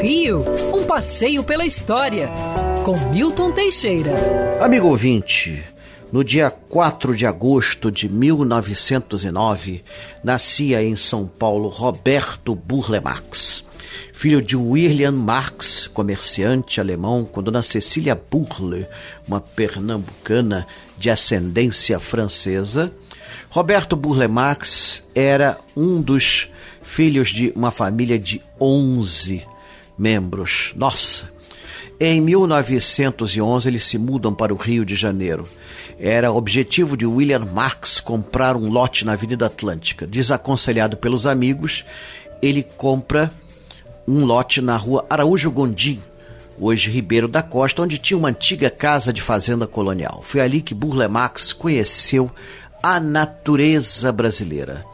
Rio, um passeio pela história, com Milton Teixeira. Amigo ouvinte, no dia 4 de agosto de 1909, nascia em São Paulo Roberto Burle Marx, filho de William Marx, comerciante alemão, com dona Cecília Burle, uma pernambucana de ascendência francesa. Roberto Burle Marx era um dos filhos de uma família de 11 membros. Nossa! Em 1911, eles se mudam para o Rio de Janeiro. Era objetivo de William Marx comprar um lote na Avenida Atlântica. Desaconselhado pelos amigos, ele compra um lote na rua Araújo Gondim, hoje Ribeiro da Costa, onde tinha uma antiga casa de fazenda colonial. Foi ali que Burle Marx conheceu a natureza brasileira.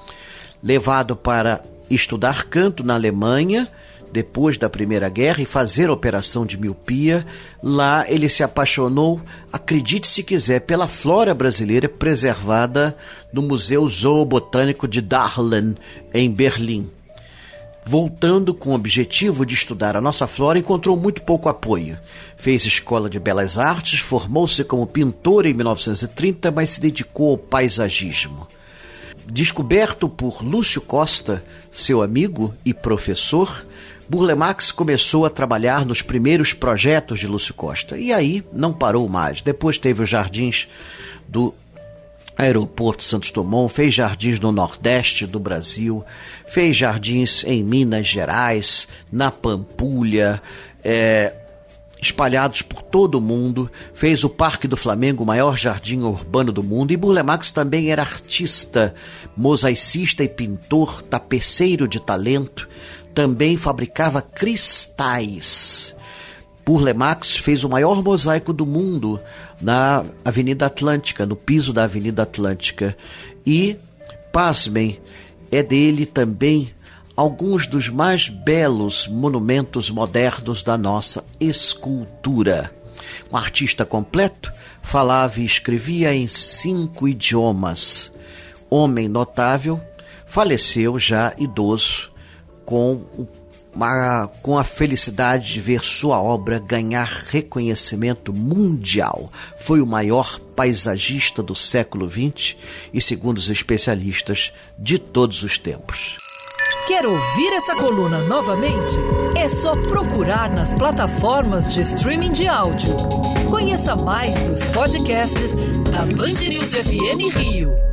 Levado para estudar canto na Alemanha, depois da Primeira Guerra e fazer operação de miopia. Lá ele se apaixonou, acredite se quiser, pela flora brasileira preservada no Museu Zoobotânico de Dahlem, em Berlim. Voltando com o objetivo de estudar a nossa flora, encontrou muito pouco apoio. Fez escola de belas artes, formou-se como pintor em 1930, mas se dedicou ao paisagismo. Descoberto por Lúcio Costa, seu amigo e professor, Burle Marx começou a trabalhar nos primeiros projetos de Lúcio Costa e aí não parou mais. Depois teve os jardins do Aeroporto Santos Dumont, fez jardins no Nordeste do Brasil, fez jardins em Minas Gerais, na Pampulha, é, espalhados por todo o mundo, fez o Parque do Flamengo, o maior jardim urbano do mundo, e Burle Marx também era artista, mosaicista e pintor, tapeceiro de talento, também fabricava cristais. Burle Marx fez o maior mosaico do mundo na Avenida Atlântica, no piso da Avenida Atlântica. E, pasmem, é dele também alguns dos mais belos monumentos modernos da nossa escultura. Um artista completo, falava e escrevia em cinco idiomas. Homem notável, faleceu já idoso com, com a felicidade de ver sua obra ganhar reconhecimento mundial. Foi o maior paisagista do século XX e, segundo os especialistas, de todos os tempos. Quer ouvir essa coluna novamente? É só procurar nas plataformas de streaming de áudio. Conheça mais dos podcasts da Band News FM Rio.